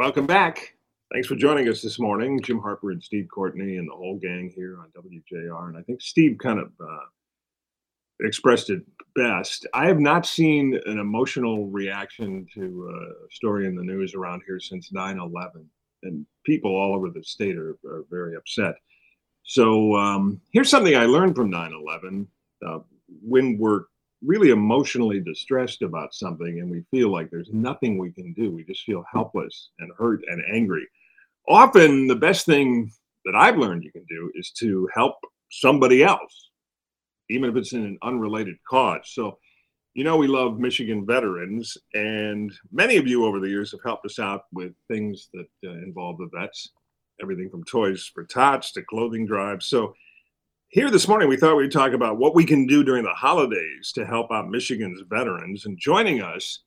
Welcome back. Thanks for joining us this morning, Jim Harper and Steve Courtney and the whole gang here on WJR. And I think Steve kind of uh, expressed it best. I have not seen an emotional reaction to a story in the news around here since 9 11. And people all over the state are, are very upset. So um, here's something I learned from 9 11. Uh, when we're really emotionally distressed about something and we feel like there's nothing we can do, we just feel helpless and hurt and angry. Often, the best thing that I've learned you can do is to help somebody else, even if it's in an unrelated cause. So, you know, we love Michigan veterans, and many of you over the years have helped us out with things that uh, involve the vets, everything from toys for tots to clothing drives. So, here this morning, we thought we'd talk about what we can do during the holidays to help out Michigan's veterans. And joining us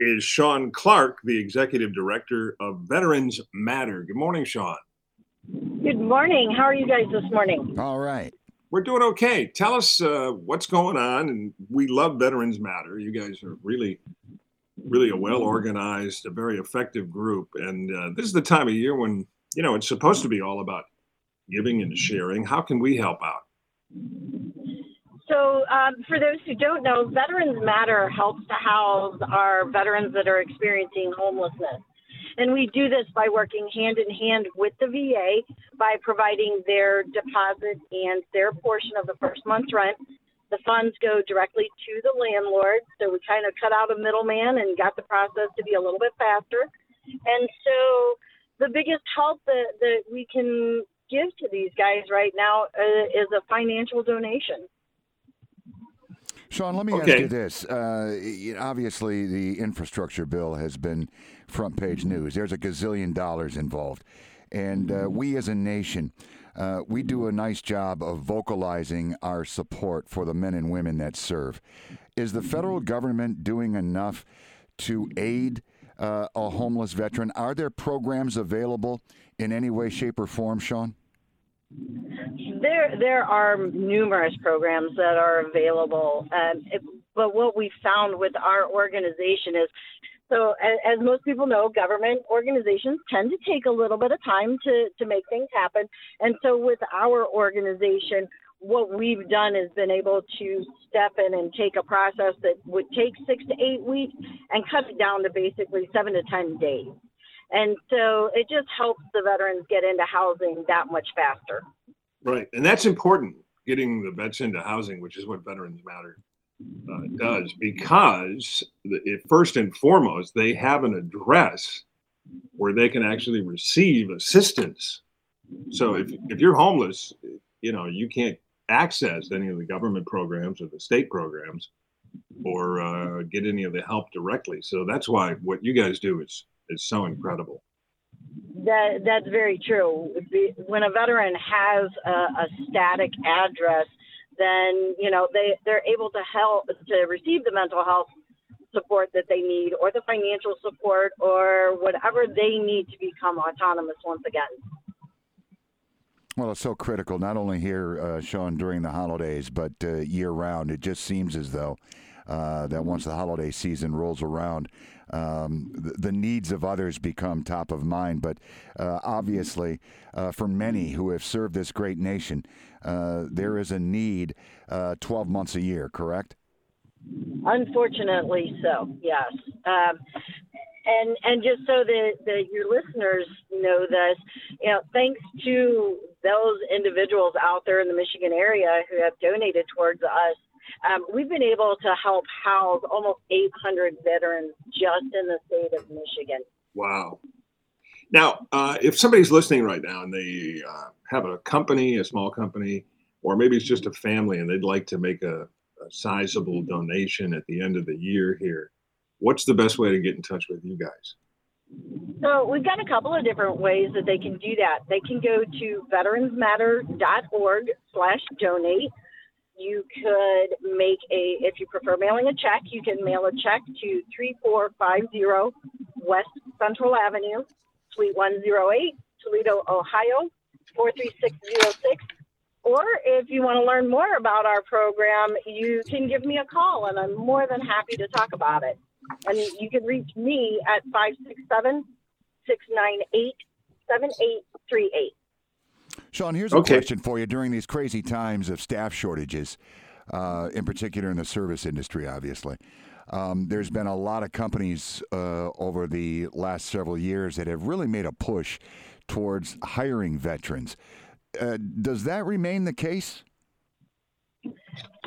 is Shawn Clarke, the executive director of Veterans Matter. Good morning, Shawn. Good morning. How are you guys this morning? All right. We're doing okay. Tell us uh, what's going on. And we love Veterans Matter. You guys are really, really a well organized, a very effective group. And uh, this is the time of year when, you know, it's supposed to be all about giving and sharing. How can we help out? So, um, for those who don't know, Veterans Matter helps to house our veterans that are experiencing homelessness. And we do this by working hand in hand with the VA by providing their deposit and their portion of the first month's rent. The funds go directly to the landlord. So we kind of cut out a middleman and got the process to be a little bit faster. And so the biggest help that, that we can give to these guys right now uh, is a financial donation. Shawn, let me okay. ask you this. Uh, obviously, the infrastructure bill has been front page news. There's a gazillion dollars involved. And uh, we as a nation, uh, we do a nice job of vocalizing our support for the men and women that serve. Is the federal government doing enough to aid uh, a homeless veteran? Are there programs available in any way, shape, or form, Shawn? There, there are numerous programs that are available, um, it, but what we found with our organization is, so as, most people know, government organizations tend to take a little bit of time to to make things happen, and so with our organization, what we've done is been able to step in and take a process that would take six to eight weeks and cut it down to basically seven to ten days. And so it just helps the veterans get into housing that much faster. Right. And that's important, getting the vets into housing, which is what Veterans Matter uh, does, because it, first and foremost, they have an address where they can actually receive assistance. So if, if you're homeless, you know, you can't access any of the government programs or the state programs or uh, get any of the help directly. So that's why what you guys do is is so incredible. That that's very true. When a veteran has a, a static address, then you know they they're able to help to receive the mental health support that they need or the financial support or whatever they need to become autonomous once again. Well, it's so critical, not only here, uh, Shawn, during the holidays, but uh, year round. It just seems as though uh, that once the holiday season rolls around, um, the, the, needs of others become top of mind. But uh, obviously, uh, for many who have served this great nation, uh, there is a need uh, 12 months a year, correct? Unfortunately, so, yes. Um, and and just so that, that your listeners know this, you know, thanks to those individuals out there in the Michigan area who have donated towards us um, we've been able to help house almost 800 veterans just in the state of Michigan. Wow. Now, uh, if somebody's listening right now and they uh, have a company, a small company, or maybe it's just a family and they'd like to make a, a sizable donation at the end of the year here, what's the best way to get in touch with you guys? So we've got a couple of different ways that they can do that. They can go to veteransmatter.org slash donate you could make a, if you prefer mailing a check, you can mail a check to 3450 West Central Avenue, Suite 108, Toledo, Ohio, 43606. Or if you want to learn more about our program, you can give me a call and I'm more than happy to talk about it. And you can reach me at 567 698 7838. Shawn, here's a Okay. question for you. During these crazy times of staff shortages, uh, in particular in the service industry, obviously, um, there's been a lot of companies uh, over the last several years that have really made a push towards hiring veterans. Uh, does that remain the case?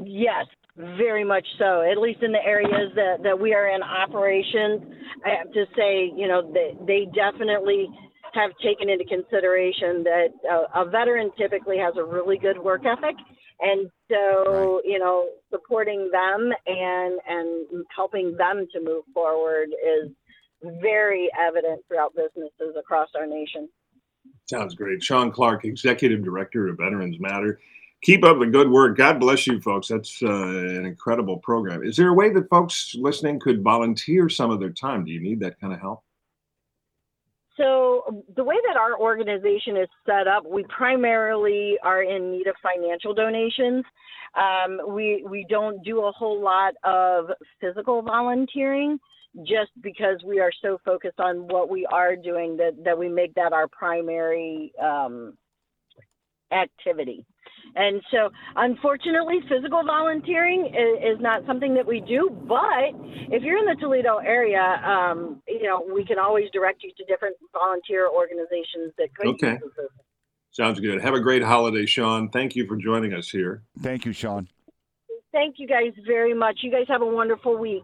Yes, very much so. At least in the areas that, that we are in operations, I have to say, you know, they, they definitely have taken into consideration that uh, a veteran typically has a really good work ethic. And so, you know, supporting them and and helping them to move forward is very evident throughout businesses across our nation. Sounds great. Shawn Clarke, Executive Director of Veterans Matter. Keep up the good work. God bless you, folks. That's uh, an incredible program. Is there a way that folks listening could volunteer some of their time? Do you need that kind of help? So the way that our organization is set up, we primarily are in need of financial donations. Um, we we don't do a whole lot of physical volunteering, just because we are so focused on what we are doing that that we make that our primary um, activity. And so, unfortunately, physical volunteering is, is, not something that we do. But if you're in the Toledo area, um, you know, we can always direct you to different volunteer organizations that could Okay. Sounds good. Have a great holiday, Shawn. Thank you for joining us here. Thank you, Shawn. Thank you guys very much. You guys have a wonderful week.